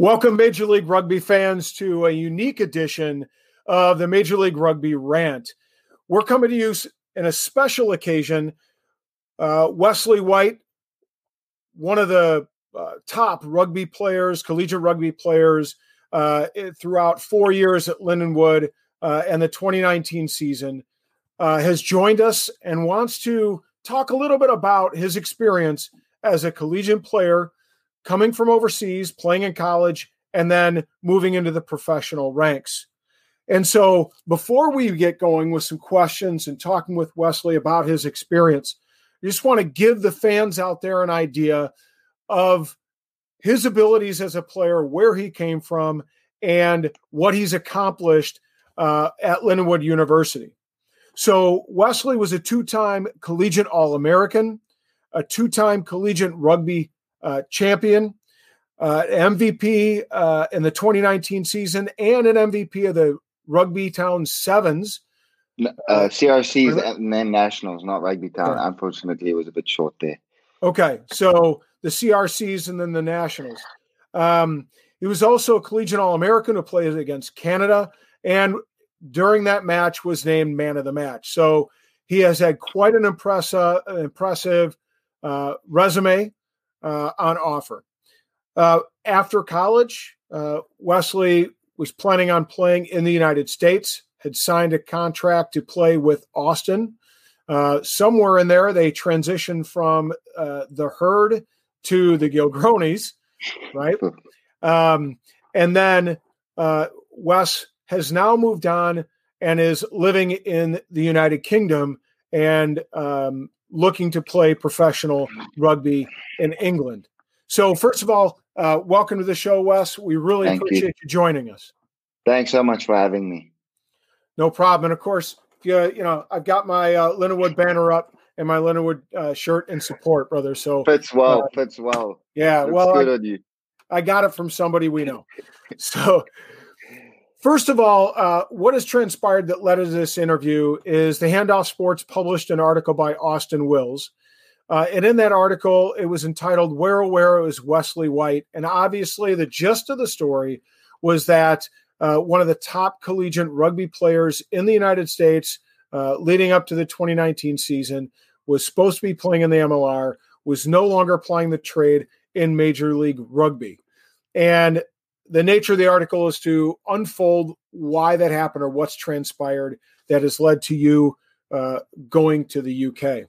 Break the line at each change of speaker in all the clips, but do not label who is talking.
Welcome, Major League Rugby fans, to a unique edition of the Major League Rugby Rant. We're coming to you in a special occasion. Uh, Wesley White, one of the uh, top rugby players, collegiate rugby players uh, throughout four years at Lindenwood uh, and the 2019 season, uh, has joined us and wants to talk a little bit about his experience as a collegiate player coming from overseas, playing in college, and then moving into the professional ranks. And so, before we get going with some questions and talking with Wesley about his experience, I just want to give the fans out there an idea of his abilities as a player, where he came from, and what he's accomplished uh, at Lindenwood University. So, Wesley was a two time collegiate All American, a two time collegiate rugby uh, champion, uh, MVP uh, in the 2019 season, and an MVP of the Rugby Town Sevens.
Uh, CRCs and then nationals, not Rugby Town. Unfortunately, it was a bit short there.
Okay, so the CRCs and then the nationals. Um, he was also a collegiate All American who played against Canada, and during that match was named Man of the Match. So he has had quite an impressive, impressive uh, resume uh, on offer. Uh, after college, uh, Wesley was planning on playing in the United States, had signed a contract to play with Austin. Uh, somewhere in there, they transitioned from uh, the herd to the Gilgronis, right? Um, and then uh, Wes has now moved on and is living in the United Kingdom and um, looking to play professional rugby in England. So, first of all, uh, welcome to the show, Wes. We really Thank appreciate you. you. joining us.
Thanks so much for having me.
No problem. And of course, you, you know, I've got my uh, Lindenwood banner up and my Lindenwood uh, shirt in support, brother. So
fits well. Uh, fits well.
Yeah. well, good I, on you. I got it from somebody we know. so, First of all, uh, what has transpired that led to this interview is the Handoff Sports published an article by Austin Wills. Uh, and in that article, it was entitled Where Where is Wesley White. And obviously, the gist of the story was that uh, one of the top collegiate rugby players in the United States uh, leading up to the 2019 season was supposed to be playing in the MLR, was no longer playing the trade in Major League Rugby. And the nature of the article is to unfold why that happened or what's transpired that has led to you uh, going to the UK.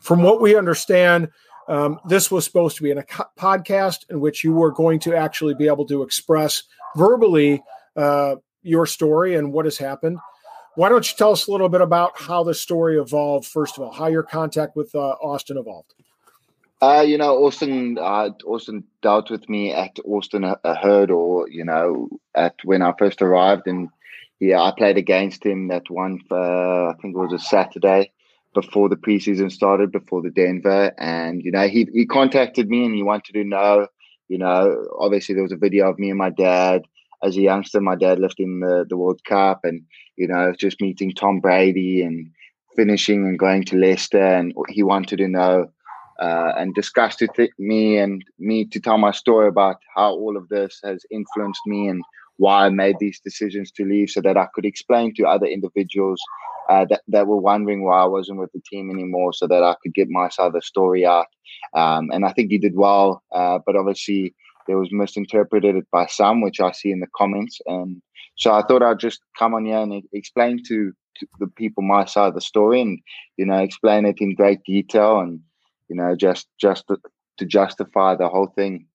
From what we understand, um, this was supposed to be in a co- podcast in which you were going to actually be able to express verbally uh, your story and what has happened. Why don't you tell us a little bit about how the story evolved, first of all, how your contact with uh, Austin evolved?
Uh, you know, Austin, uh, Austin dealt with me at Austin a, herd, you know, at when I first arrived, and yeah, I played against him that one. For, I think it was a Saturday before the preseason started, before the Denver, and you know, he he contacted me and he wanted to know, you know, obviously there was a video of me and my dad as a youngster. My dad lifting the the World Cup, and you know, just meeting Tom Brady and finishing and going to Leicester, and he wanted to know uh, and discussed with me and me to tell my story about how all of this has influenced me and why I made these decisions to leave so that I could explain to other individuals uh, that, that were wondering why I wasn't with the team anymore so that I could get my side of the story out. Um, and I think he did well, uh, but obviously it was misinterpreted by some, which I see in the comments. And so I thought I'd just come on here and explain to, to the people my side of the story and, you know, explain it in great detail and, you know, just just to, justify the whole thing.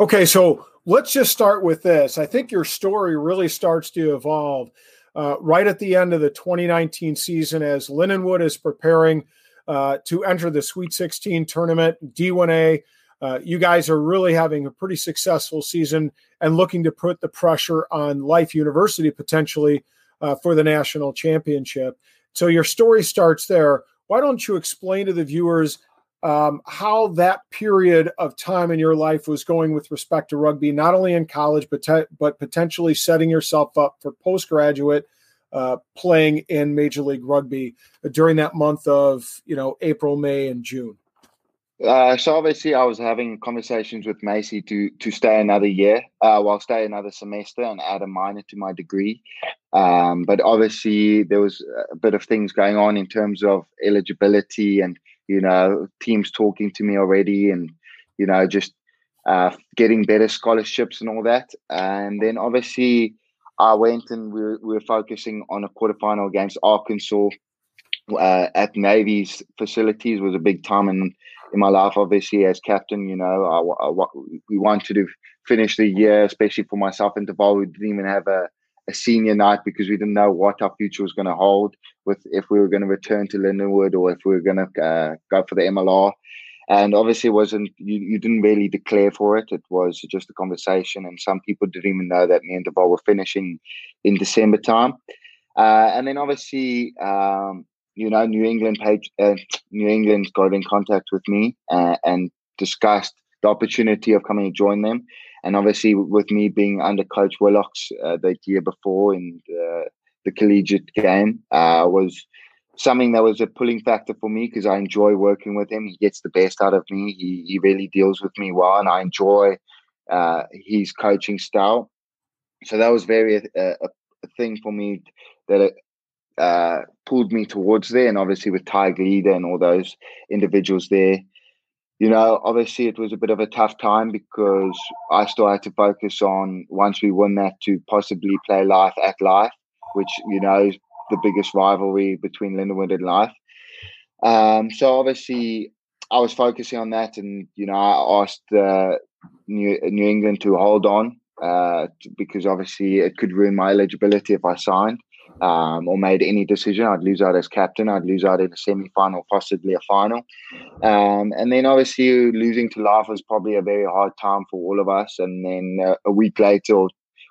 Okay, so let's just start with this. I think your story really starts to evolve uh, right at the end of the 2019 season as Lindenwood is preparing uh, to enter the Sweet 16 tournament, D1A. Uh, you guys are really having a pretty successful season and looking to put the pressure on Life University potentially uh, for the national championship. So your story starts there. Why don't you explain to the viewers um, how that period of time in your life was going with respect to rugby, not only in college, but, te- but potentially setting yourself up for postgraduate uh, playing in Major League Rugby during that month of, you know, April, May, and June?
Uh, so obviously, I was having conversations with Macy to to stay another year, uh, while stay another semester and add a minor to my degree. Um, but obviously, there was a bit of things going on in terms of eligibility, and you know, teams talking to me already, and you know, just uh, getting better scholarships and all that. And then obviously, I went and we were, we were focusing on a quarterfinal against Arkansas uh, at Navy's facilities was a big time in in my life. Obviously, as captain, you know, I, I, we wanted to finish the year, especially for myself and Deval. We didn't even have a, a senior night because we didn't know what our future was going to hold with if we were going to return to Lindenwood or if we were going to uh, go for the MLR. And obviously, it wasn't you, you didn't really declare for it. It was just a conversation, and some people didn't even know that me and Deval were finishing in December time. Uh, and then obviously, um, you know, New England page, uh, New England got in contact with me uh, and discussed the opportunity of coming to join them. And obviously, with me being under Coach Willocks uh, the year before in the, the collegiate game, uh, was something that was a pulling factor for me because I enjoy working with him. He gets the best out of me. He he really deals with me well, and I enjoy uh, his coaching style. So that was very uh, a, a thing for me that uh, pulled me towards there. And obviously with Tiger Leader and all those individuals there, you know, obviously it was a bit of a tough time because I still had to focus on once we won that to possibly play life at life, which you know is the biggest rivalry between Lindenwood and life. Um, so obviously I was focusing on that, and you know I asked uh, New New England to hold on uh, because obviously it could ruin my eligibility if I signed um, or made any decision, I'd lose out as captain. I'd lose out in a semi final, possibly a final. Um, and then obviously losing to Life was probably a very hard time for all of us. And then uh, a week later,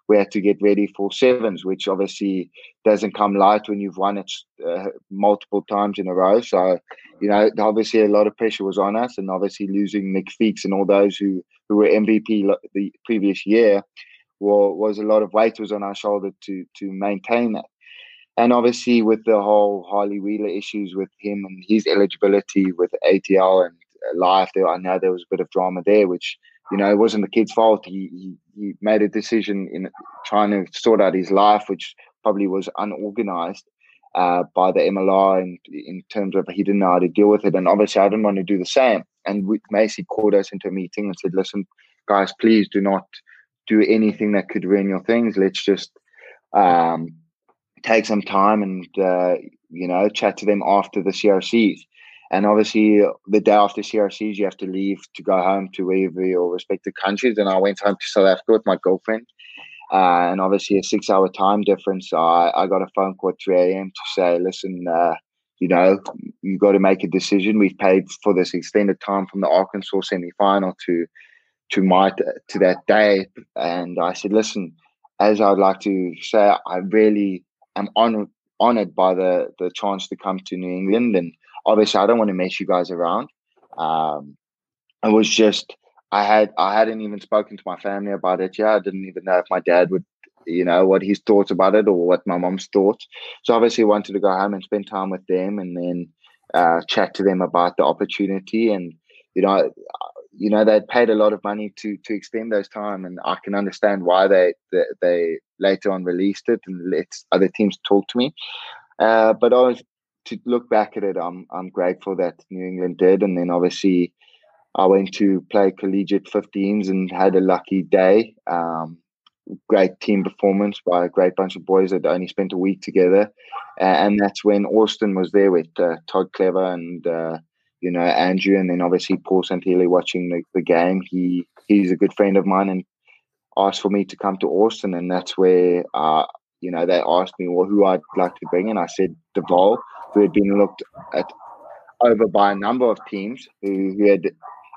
we had to get ready for sevens, which obviously doesn't come light when you've won it uh, multiple times in a row. So, you know, obviously a lot of pressure was on us, and obviously losing Nick Feeks and all those who who were MVP the previous year well, was a lot of weight was on our shoulder to to maintain that. And obviously, with the whole Harley Wheeler issues with him and his eligibility with ATL and life, there I know there was a bit of drama there, which you know it wasn't the kid's fault. He he, he made a decision in trying to sort out his life, which probably was unorganized uh, by the MLR in, in terms of he didn't know how to deal with it. And obviously, I didn't want to do the same. And we, Macy called us into a meeting and said, "Listen, guys, please do not do anything that could ruin your things. Let's just." Um, take some time and uh, you know chat to them after the CRCs. And obviously, the day after CRCs, you have to leave to go home to wherever your respective countries. And I went home to South Africa with my girlfriend. Uh, and obviously, a six hour time difference. I, I got a phone call at 3 a.m. to say, listen, uh, you know, you got to make a decision. We've paid for this extended time from the Arkansas semi final to to my to that day. And I said, listen, as I'd like to say, I really am honored honored by the the chance to come to New England, and obviously I don't want to mess you guys around. Um, it was just I had I hadn't even spoken to my family about it yet. I didn't even know if my dad would, you know, what his thoughts about it or what my mom's thoughts. So obviously I wanted to go home and spend time with them, and then uh, chat to them about the opportunity. And you know, you know they'd paid a lot of money to to extend those time and i can understand why they they, they later on released it and let other teams talk to me. Uh, but i was to look back at it i'm i'm grateful that new england did and then obviously i went to play collegiate 15s and had a lucky day. Um, great team performance by a great bunch of boys that only spent a week together. And that's when austin was there with uh, todd clever and uh, you know, Andrew, and then obviously Paul Santinelli watching the, the game. He he's a good friend of mine and asked for me to come to Austin, and that's where uh, you know they asked me well who I'd like to bring, and I said Deval, who had been looked at over by a number of teams who, who had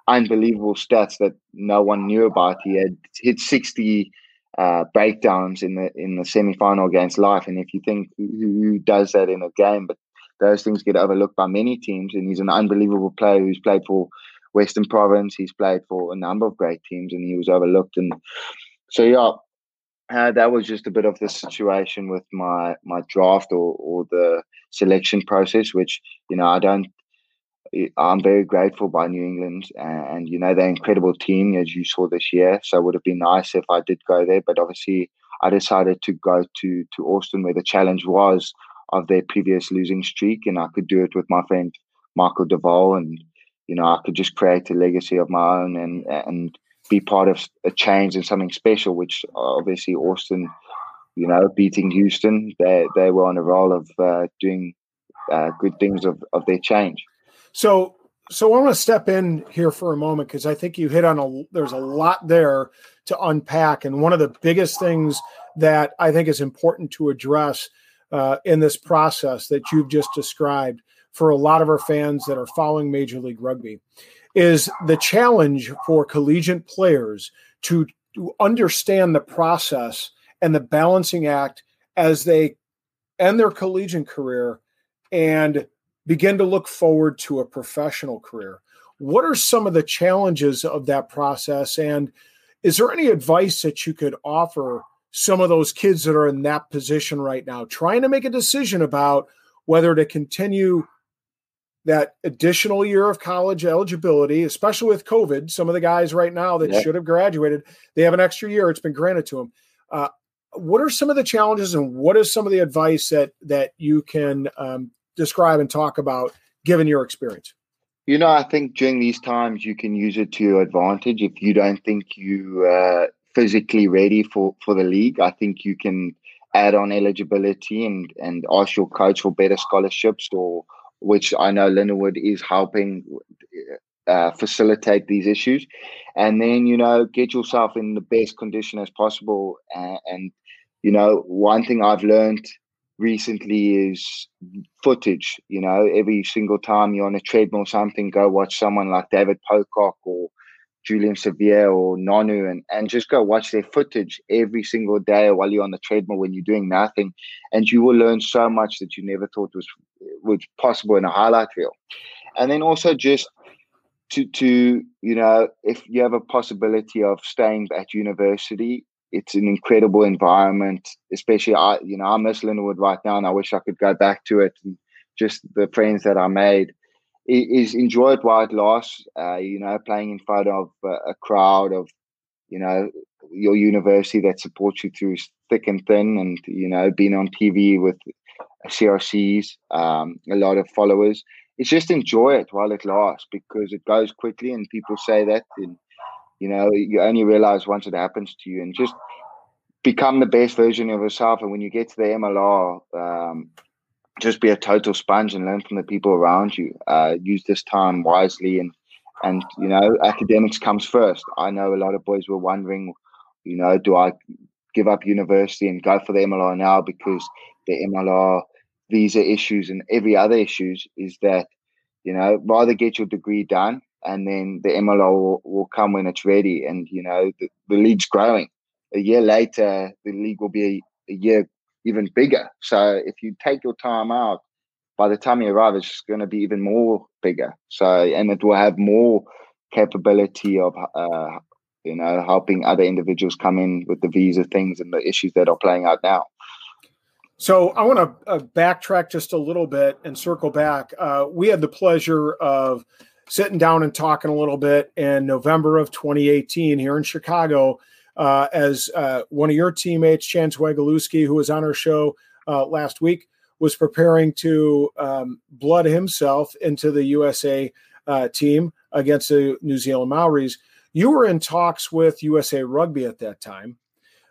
unbelievable stats that no one knew about. He had hit sixty uh, breakdowns in the in the semi final against Life, and if you think who, who does that in a game, but those things get overlooked by many teams. And he's an unbelievable player who's played for Western Province. He's played for a number of great teams, and he was overlooked. And so, yeah, uh, that was just a bit of the situation with my my draft or or the selection process, which you know I don't. I'm very grateful by New England, and, and, you know they're incredible team as you saw this year. So it would have been nice if I did go there, but obviously I decided to go to to Austin where the challenge was of their previous losing streak, and I could do it with my friend Michael Deval, and you know I could just create a legacy of my own and and be part of a change and something special, which obviously Austin, you know, beating Houston, they they were on a roll of uh, doing uh, good things of of their change.
So so I want to step in here for a moment because I think you hit on a there's a lot there to unpack, and one of the biggest things that I think is important to address uh, in this process that you've just described for a lot of our fans that are following Major League Rugby is the challenge for collegiate players to, to understand the process and the balancing act as they end their collegiate career and begin to look forward to a professional career. What are some of the challenges of that process? And is there any advice that you could offer some of those kids that are in that position right now, trying to make a decision about whether to continue that additional year of college eligibility, especially with COVID. Some of the guys right now that should have graduated, they have an extra year. It's been granted to them. Uh, what are some of the challenges, and what is some of the advice that that you can um, describe and talk about, given your experience?
You know, I think during these times you can use it to your advantage. If you don't think you uh, physically ready for for the league, I think you can add on eligibility and and ask your coach for better scholarships or which I know Lindenwood is helping uh, facilitate these issues. And then, you know, get yourself in the best condition as possible. And you know, one thing I've learned recently is footage. You know, every single time you're on a treadmill or something, go watch someone like David Pocock or Julian Savea or Nonu and, and just go watch their footage every single day while you're on the treadmill when you're doing nothing. And you will learn so much that you never thought was was possible in a highlight reel. And then also just to to, you know, if you have a possibility of staying at university, it's an incredible environment, especially I you know, I miss Lindenwood right now and I wish I could go back to it and just the friends that I made is enjoy it while it lasts. Uh, you know, playing in front of a crowd of, you know, your university that supports you through thick and thin, and you know, being on TV with CRCs, um, a lot of followers. It's just enjoy it while it lasts because it goes quickly, and people say that, and you know, you only realize once it happens to you, and just become the best version of yourself. And when you get to the MLR, um, just be a total sponge and learn from the people around you. Uh, use this time wisely, and and you know, academics comes first. I know a lot of boys were wondering, you know, do I give up university and go for the MLR now because the MLR visa issues and every other issues is that you know rather get your degree done and then the MLR will, will come when it's ready. And you know, the, the league's growing. A year later, the league will be a, a year even bigger. So if you take your time out, by the time you arrive, it's going to be even more bigger. So and it will have more capability of uh, you know helping other individuals come in with the visa things and the issues that are playing out now.
So I want to uh, backtrack just a little bit and circle back. Uh, we had the pleasure of sitting down and talking a little bit in November of 2018 here in Chicago uh, as uh, one of your teammates, Chance Wenglewski, who was on our show uh, last week, was preparing to um, blood himself into the USA uh, team against the New Zealand Maoris. You were in talks with USA Rugby at that time.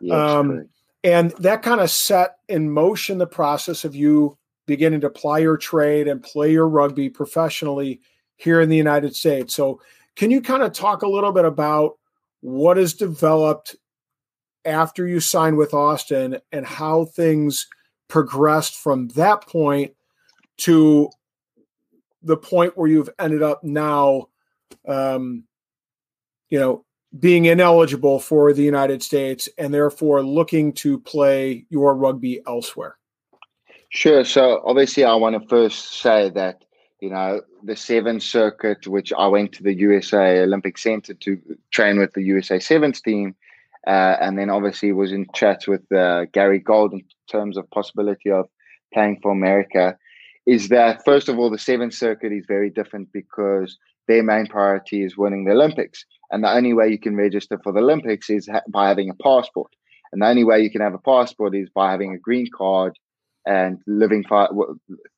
Yes, um,
and that kind of set in motion the process of you beginning to ply your trade and play your rugby professionally here in the United States. So, can you kind of talk a little bit about what has developed after you signed with Austin and how things progressed from that point to the point where you've ended up now, um, you know, being ineligible for the United States and therefore looking to play your rugby elsewhere?
Sure. So obviously, I want to first say that you know the Seven Circuit, which I went to the USA Olympic Center to train with the USA Sevens team, uh, and then obviously was in chat with uh, Gary Gold in terms of possibility of playing for America. is that first of all, the Seventh Circuit is very different because their main priority is winning the Olympics, and the only way you can register for the Olympics is ha- by having a passport, and the only way you can have a passport is by having a green card and living fi-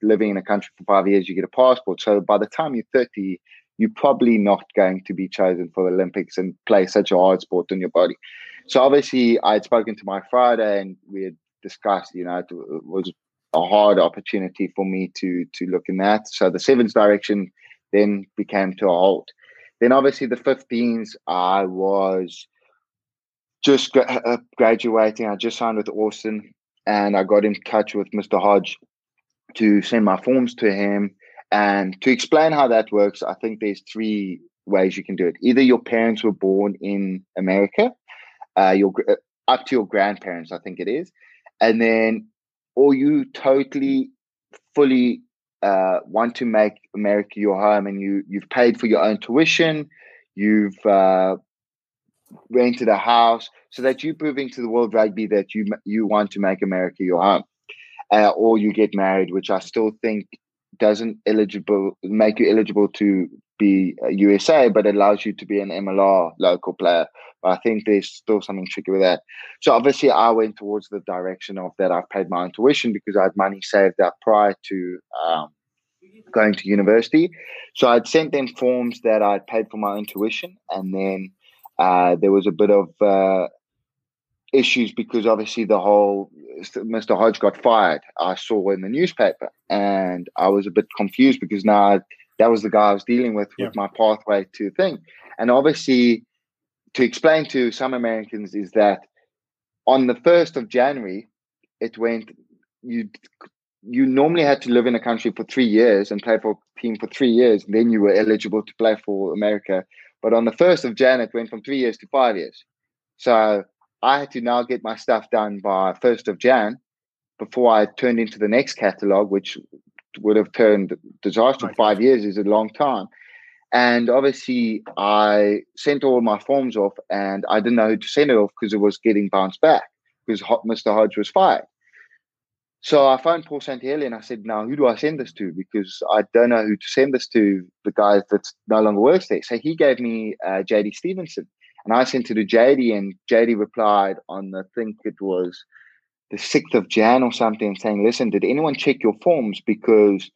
living in a country for five years. You get a passport. So by the time you're thirty, you're probably not going to be chosen for the Olympics and play such a hard sport on your body. So obviously, I had spoken to my Friday, and we had discussed. You know, it was a hard opportunity for me to to look in that. So the sevens direction then became to a halt. Then obviously the 15s, I was just uh, graduating. I just signed with Austin, and I got in touch with Mr. Hodge to send my forms to him and to explain how that works. I think there's three ways you can do it. Either your parents were born in America, uh, your uh, up to your grandparents, I think it is, and then or you totally fully uh, want to make America your home and you you've paid for your own tuition, you've uh, rented a house, so that you're proving to the world rugby that you you want to make America your home, uh, or you get married, which I still think doesn't eligible make you eligible to be USA, but allows you to be an MLR local player. But I think there's still something tricky with that. So obviously, I went towards the direction of that. I've paid my tuition because I had money saved up prior to um, going to university. So I'd sent them forms that I'd paid for my tuition, and then uh, there was a bit of uh, issues because obviously the whole Mr. Hodge got fired. I saw in the newspaper, and I was a bit confused because now that was the guy I was dealing with with my pathway to thing. And obviously, to explain to some Americans is that on the first of January, it went. You you normally had to live in a country for three years and play for a team for three years, and then you were eligible to play for America. But on the first of Jan, it went from three years to five years. So I had to now get my stuff done by first of Jan before I turned into the next catalog, which would have turned disaster. Right. Five years is a long time. And obviously, I sent all my forms off, and I didn't know who to send it off because it was getting bounced back because Mr. Hodge was fired. So I phoned Paul Santinelli and I said, "Now, who do I send this to? Because I don't know who to send this to. The guy that no longer works there." So he gave me uh, JD Stevenson, and I sent it to JD, and JD replied on the think it was the 6th of Jan or something saying, listen, did anyone check your forms? Because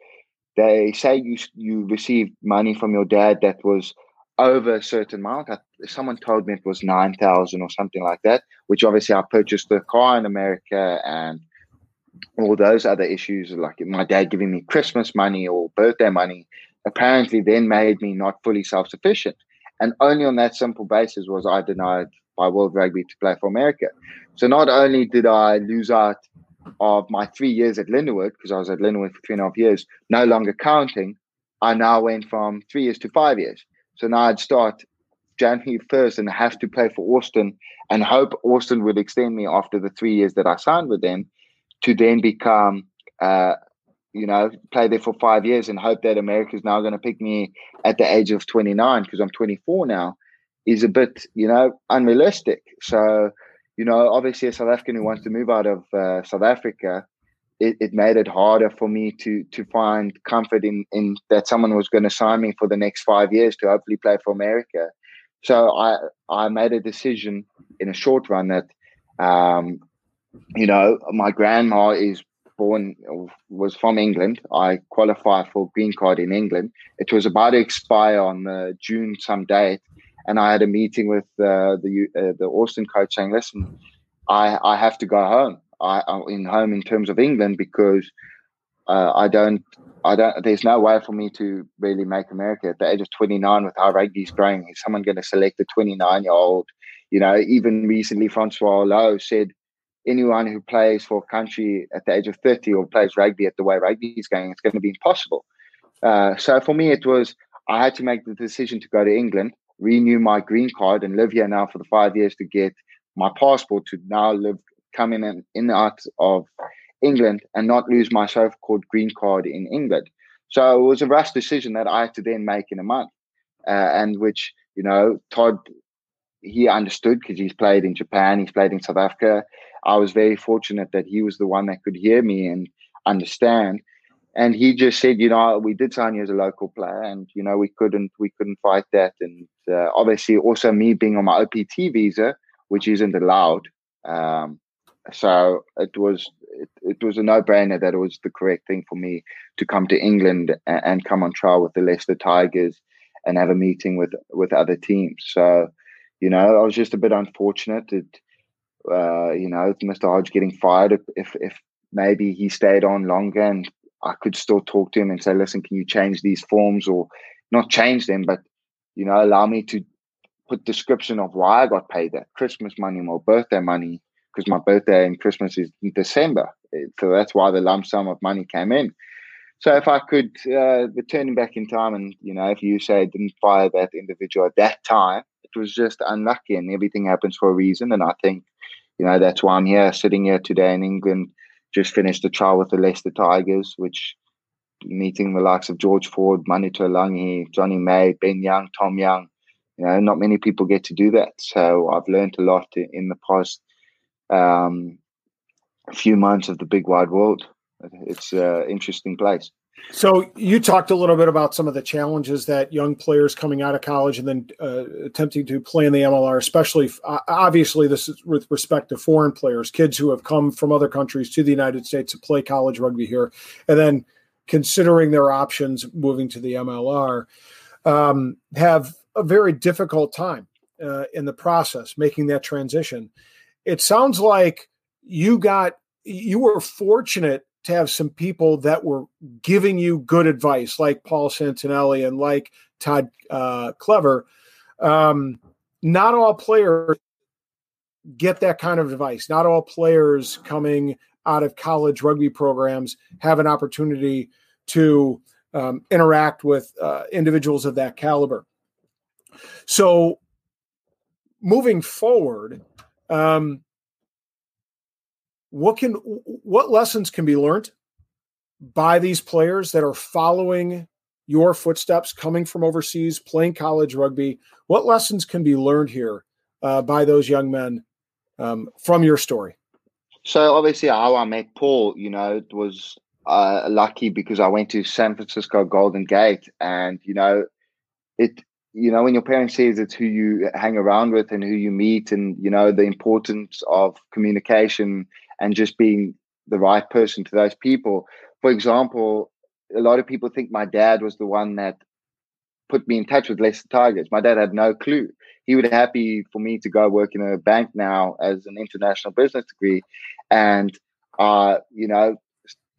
they say you you received money from your dad that was over a certain amount. someone told me it was 9,000 or something like that, which obviously I purchased a car in America and all those other issues, like my dad giving me Christmas money or birthday money, apparently then made me not fully self sufficient. And only on that simple basis was I denied by World Rugby to play for America. So not only did I lose out of my three years at Lindenwood, because I was at Lindenwood for three and a half years, no longer counting, I now went from three years to five years. So now I'd start January 1st and have to play for Austin and hope Austin would extend me after the three years that I signed with them to then become, uh, you know, play there for five years and hope that America is now going to pick me at the age of 29 because I'm 24 now is a bit, you know, unrealistic. So, you know, obviously a South African who wants to move out of uh, South Africa, it, it, made it harder for me to to find comfort in in that someone was going to sign me for the next five years to hopefully play for America. So I I made a decision in a short run that, um, you know, my grandma is born was from England. I qualified for green card in England. It was about to expire on the June some date and I had a meeting with uh, the uh, the Austin coach saying, "Listen, I I have to go home. I'm in home in terms of England because uh, I don't I don't. There's no way for me to really make America at the age of 29 with how rugby's growing. Is someone going to select a 29 year old? You know, even recently, Francois Louw said anyone who plays for a country at the age of 30 or plays rugby at the way rugby is going, it's going to be impossible. Uh, so for me, it was I had to make the decision to go to England renew my green card and live here now for the five years to get my passport to now live come in and in and out of England and not lose my so-called green card in England. So it was a rash decision that I had to then make in a month, uh, and which you know Todd he understood because he's played in Japan, he's played in South Africa. I was very fortunate that he was the one that could hear me and understand. and he just said, you know, we did sign you as a local player, and you know, we couldn't we couldn't fight that, and uh, obviously also me being on my OPT visa, which isn't allowed. Um, so it was it, it was a no brainer that it was the correct thing for me to come to England and, and come on trial with the Leicester Tigers and have a meeting with with other teams. So, you know, I was just a bit unfortunate. It, uh, you know, Mr. Hodge getting fired. If if maybe he stayed on longer and I could still talk to him and say, listen, can you change these forms or not change them, but you know, allow me to put description of why I got paid that Christmas money or birthday money because my birthday and Christmas is December. So that's why the lump sum of money came in. So if I could uh, return back in time and, you know, if you say I didn't fire that individual at that time, it was just unlucky and everything happens for a reason. And I think, you know, that's why I'm here, sitting here today in England, just finished a trial with the Leicester Tigers, which meeting the likes of George Ford, Manu Tuilagi, Johnny May, Ben Young, Tom Young. You know, not many people get to do that. So I've learned a lot in the past um, few months of the big wide world. It's an interesting place.
So you talked a little bit about some of the challenges that young players coming out of college and then uh, attempting to play in the MLR, especially uh, obviously this is with respect to foreign players, kids who have come from other countries to the United States to play college rugby here, and then considering their options moving to the MLR, um, have a very difficult time uh, in the process making that transition. It sounds like you got you were fortunate to have some people that were giving you good advice, like Paul Santinelli and like Todd uh, Clever. Um, not all players get that kind of advice. Not all players coming out of college rugby programs have an opportunity to um, interact with uh, individuals of that caliber. So, moving forward, um, what can what lessons can be learned by these players that are following your footsteps coming from overseas playing college rugby? What lessons can be learned here uh, by those young men um, from your story?
So obviously how i met paul you know it was uh, lucky because i went to san francisco golden gate and you know it you know when your parents says it's who you hang around with and who you meet and you know the importance of communication and just being the right person to those people. For example, a lot of people think my dad was the one that put me in touch with Leicester Tigers. My dad had no clue. He would be happy for me to go work in a bank now as an international business degree. And, uh, you know,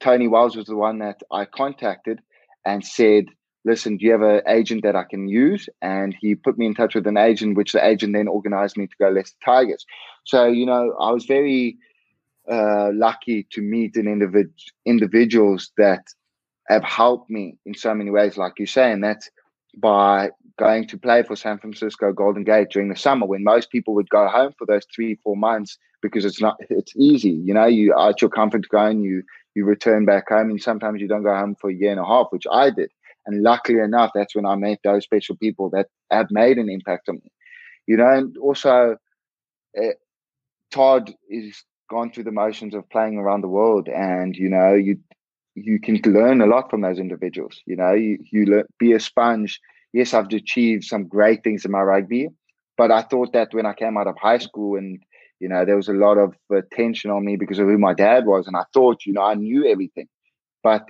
Tony Wells was the one that I contacted and said, listen, do you have an agent that I can use? And he put me in touch with an agent, which the agent then organized me to go Leicester Tigers. So, you know, I was very uh, lucky to meet an individ- individuals that have helped me in so many ways, like you say, and that's by going to play for San Francisco Golden Gate during the summer when most people would go home for those three, four months because it's not it's easy. You know, you out your comfort zone, you you return back home and sometimes you don't go home for a year and a half, which I did. And luckily enough, that's when I met those special people that have made an impact on me. You know, and also uh, Todd is gone through the motions of playing around the world and you know you you can learn a lot from those individuals you know you, you learn, be a sponge. Yes i've achieved some great things in my rugby but i thought that when i came out of high school and you know there was a lot of attention on me because of who my dad was and i thought you know i knew everything. But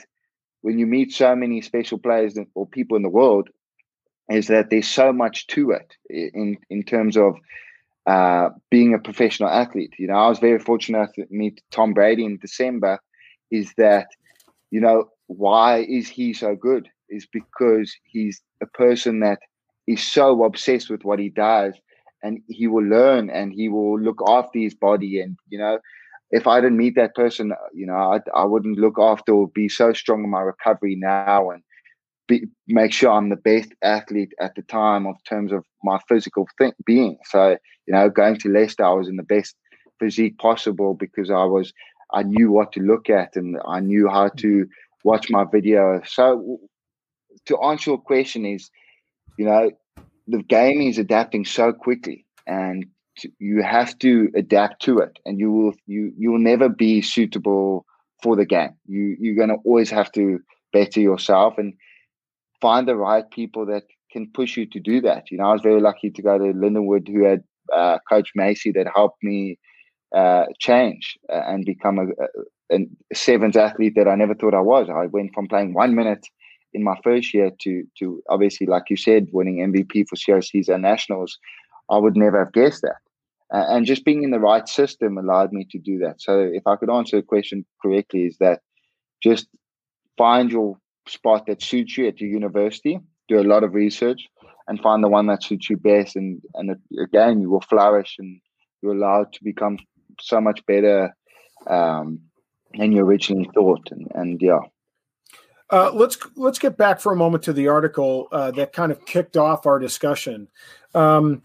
when you meet so many special players or people in the world is that there's so much to it in in terms of uh, being a professional athlete. You know, I was very fortunate to meet Tom Brady in December. Is that, you know, why is he so good? Is because he's a person that is so obsessed with what he does and he will learn and he will look after his body. And, you know, if I didn't meet that person, you know, I, I wouldn't look after or be so strong in my recovery now and be, make sure I'm the best athlete at the time of terms of my physical being. So, you know, going to Leicester, I was in the best physique possible because I was, I knew what to look at and I knew how to watch my video. So, to answer your question, is, you know, the game is adapting so quickly and you have to adapt to it and you will you you will never be suitable for the game you you're going to always have to better yourself and find the right people that can push you to do that. You know, I was very lucky to go to Lindenwood, who had uh, Coach Macy that helped me uh, change uh, and become a, a, a, sevens athlete that I never thought I was. I went from playing one minute in my first year to to obviously, like you said, winning MVP for CRCs and nationals. I would never have guessed that. Uh, and just being in the right system allowed me to do that. So, if I could answer the question correctly, is that just find your spot that suits you at your university, do a lot of research, and find the one that suits you best. And and again, you will flourish and you're allowed to become so much better um, than you originally thought. And, and yeah.
Uh, let's let's get back for a moment to the article uh, that kind of kicked off our discussion. Um,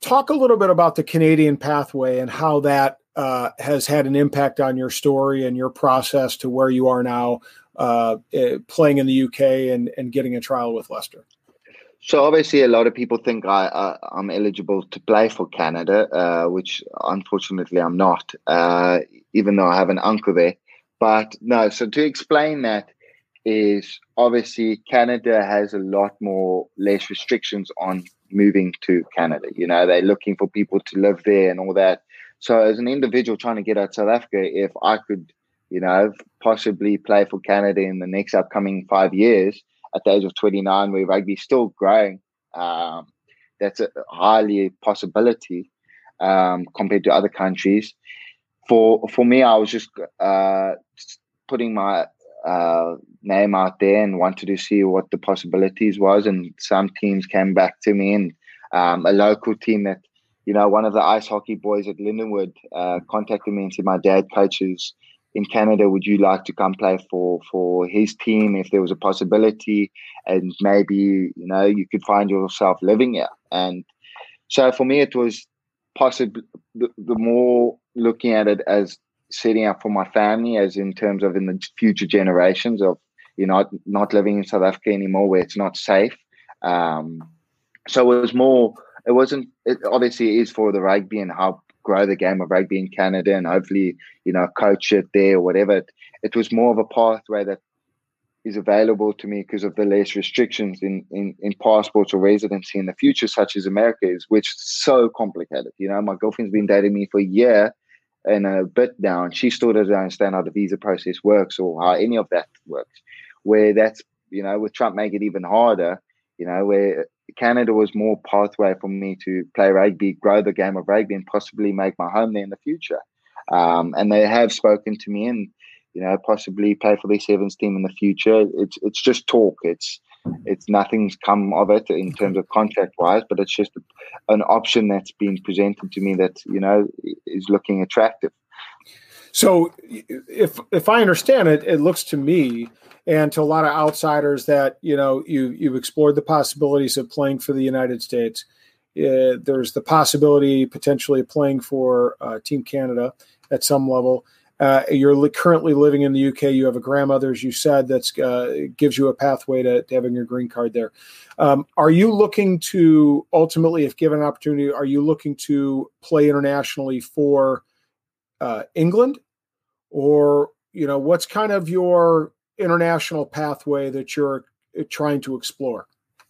talk a little bit about the Canadian pathway and how that uh, has had an impact on your story and your process to where you are now, uh, eh, playing in the UK and, and getting a trial with Leicester.
So obviously, a lot of people think I, am eligible to play for Canada, uh, which unfortunately I'm not, uh, even though I have an uncle there. But no, so to explain that is obviously Canada has a lot more less restrictions on moving to Canada. You know, they're looking for people to live there and all that. So as an individual trying to get out of South Africa, if I could, you know, possibly play for Canada in the next upcoming five years at the age of 29, where rugby's still growing, um, that's a highly possibility um, compared to other countries. For for me, I was just uh, putting my uh, name out there and wanted to see what the possibilities was. And some teams came back to me, and um, a local team that, you know, one of the ice hockey boys at Lindenwood uh, contacted me and said, "My dad coaches in Canada. Would you like to come play for for his team if there was a possibility? And maybe you know you could find yourself living here." And so for me, it was possibly the, the more looking at it as setting up for my family as in terms of in the future generations of you know not, living in South Africa anymore where it's not safe. Um, so it was more. It wasn't. It obviously is for the rugby and help grow the game of rugby in Canada and hopefully you know coach it there or whatever. It, it was more of a pathway that is available to me because of the less restrictions in, in, in passports or residency in the future, such as America is, which is so complicated. You know, my girlfriend's been dating me for a year and a bit now, and she still doesn't understand how the visa process works or how any of that works. Where that's you know, with Trump make it even harder, you know, where Canada was more pathway for me to play rugby, grow the game of rugby, and possibly make my home there in the future. Um, and they have spoken to me and you know possibly play for the sevens team in the future. It's it's just talk. It's it's nothing's come of it in terms of contract wise, but it's just an option that's been presented to me that you know is looking attractive.
So, if if I understand it, it looks to me and to a lot of outsiders that you know you you've explored the possibilities of playing for the United States. Uh, there's the possibility potentially of playing for uh, Team Canada at some level. Uh, you're li- currently living in the UK. You have a grandmother, as you said, that uh, gives you a pathway to, to, having your green card there. Um, are you looking to ultimately, if given an opportunity, are you looking to play internationally for uh, England, or you know, what's kind of your international pathway that you're uh, trying to explore?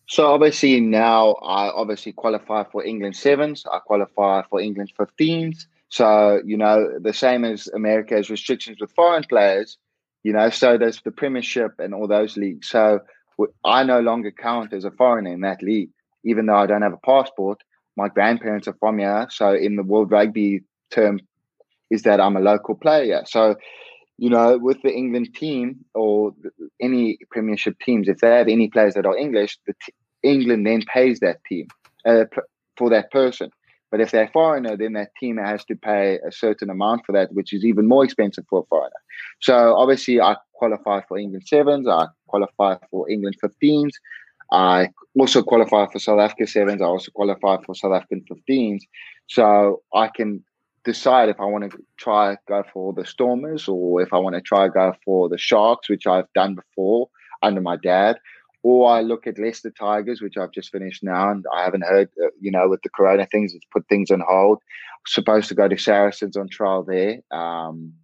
So obviously now I obviously qualify for England sevens. I qualify for England 15s. So, you know, the same as America has restrictions with foreign players, you know, so there's the Premiership and all those leagues. So I no longer count as a foreigner in that league, even though I don't have a passport. My grandparents are from here. So, in the World Rugby term, is that I'm a local player. So, you know, with the England team or any Premiership teams, if they have any players that are English, the t- England then pays that team uh, for that person. But if they're foreigner, then that team has to pay a certain amount for that, which is even more expensive for a foreigner. So obviously, I qualify for England sevens. I qualify for England 15s. I also qualify for South Africa sevens. I also qualify for South African 15s. So I can decide if I want to try go for the Stormers or if I want to try go for the Sharks, which I've done before under my dad, or I look at Leicester Tigers, which I've just finished now, and I haven't heard, uh, you know, with the Corona things, it's put things on hold. Supposed to go to Saracens on trial there, um,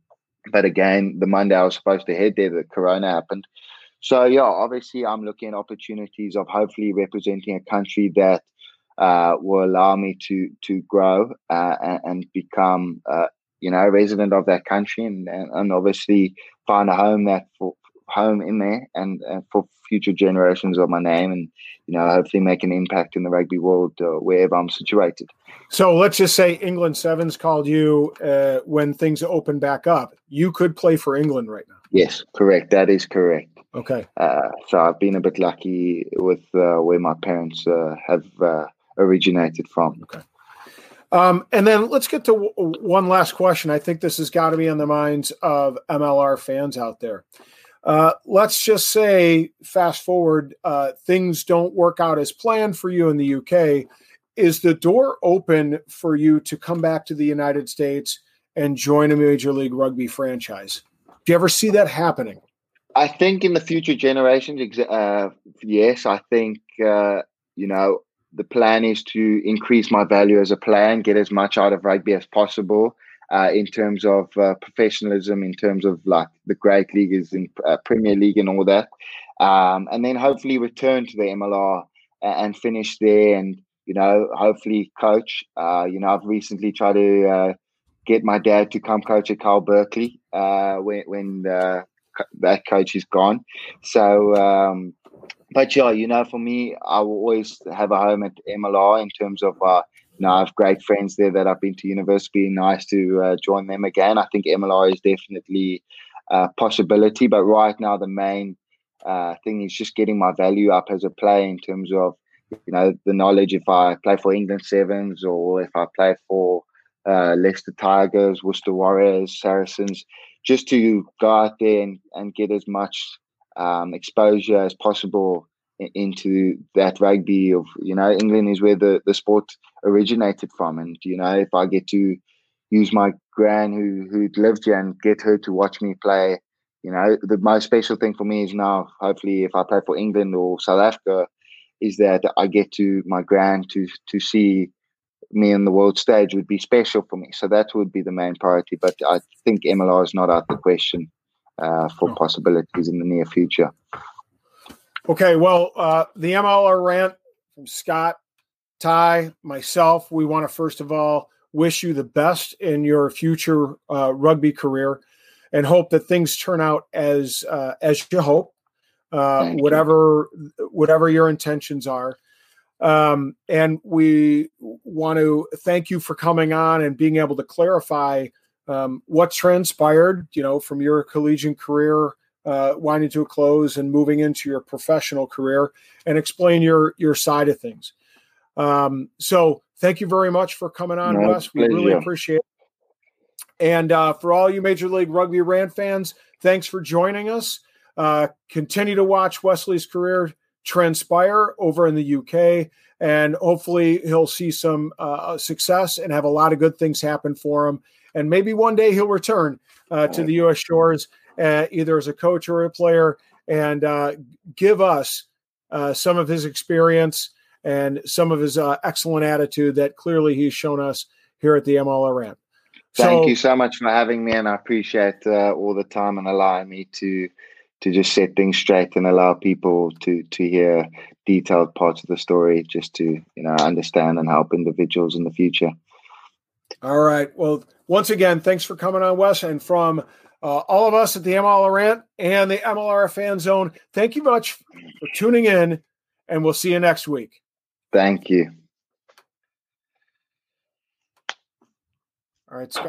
but again, the Monday I was supposed to head there, the Corona happened. So yeah, obviously I'm looking at opportunities of hopefully representing a country that uh, will allow me to to grow uh, and, and, become uh, you know a resident of that country and, and, and obviously find a home that for home in there and, for future generations of my name and you know hopefully make an impact in the rugby world uh, wherever I'm situated.
So let's just say England Sevens called you uh, when things open back up. You could play for England right now.
Yes, correct. That is correct.
Okay.
Uh, so I've been a bit lucky with uh, where my parents uh, have uh, originated from.
Okay. Um, and then let's get to w- one last question. I think this has got to be on the minds of MLR fans out there. Uh, let's just say, fast forward, uh, things don't work out as planned for you in the UK. Is the door open for you to come back to the United States and join a Major League Rugby franchise? Do you ever see that happening?
I think in the future generations, uh, yes. I think uh, you know the plan is to increase my value as a player and get as much out of rugby as possible uh, in terms of uh, professionalism, in terms of like the great leagues in uh, Premier League and all that, um, and then hopefully return to the MLR and finish there, and you know hopefully coach. Uh, you know I've recently tried to uh, get my dad to come coach at Cal Berkeley uh, when when that coach is gone. So. Um, but yeah, you know, for me, I will always have a home at MLR in terms of uh, you know, I have great friends there that I've been to university. Nice to uh, join them again. I think MLR is definitely a possibility, but right now the main uh, thing is just getting my value up as a player in terms of you know the knowledge. If I play for England Sevens or if I play for uh, Leicester Tigers, Worcester Warriors, Saracens, just to go out there and, and get as much um, exposure as possible into that rugby of you know England is where the the sport originated from. And you know if I get to use my gran who who lived here and get her to watch me play you know the most special thing for me is now hopefully if I play for England or South Africa is that I get to my gran to to see me on the world stage would be special for me. So that would be the main priority. But I think MLR is not out of the question uh, for possibilities in the near future.
Okay, well, uh, the MLR rant from Scott, Ty, myself, we want to first of all wish you the best in your future uh, rugby career and hope that things turn out as uh, as you hope, uh, whatever you. whatever your intentions are. Um, and we want to thank you for coming on and being able to clarify um, what transpired, you know, from your collegiate career uh, winding to a close and moving into your professional career, and explain your your side of things. Um, so, thank you very much for coming on, no, Wes. We really appreciate it. And uh, for all you Major League Rugby Rant fans, thanks for joining us. Uh, continue to watch Wesley's career transpire over in the UK, and hopefully he'll see some uh, success and have a lot of good things happen for him and maybe one day he'll return uh, to the U.S. shores, uh, either as a coach or a player, and uh, give us uh, some of his experience and some of his uh, excellent attitude that clearly he's shown us here at the MLR Rant.
Thank so, you so much for having me, and I appreciate uh, all the time and allowing me to to just set things straight and allow people to to hear detailed parts of the story, just to you know understand and help individuals in the future.
All right. Well, once again, thanks for coming on, Wes. And from uh, all of us at the MLR Rant and the MLR Fan Zone, thank you much for tuning in, and we'll see you next week.
Thank you.
All right, Scott.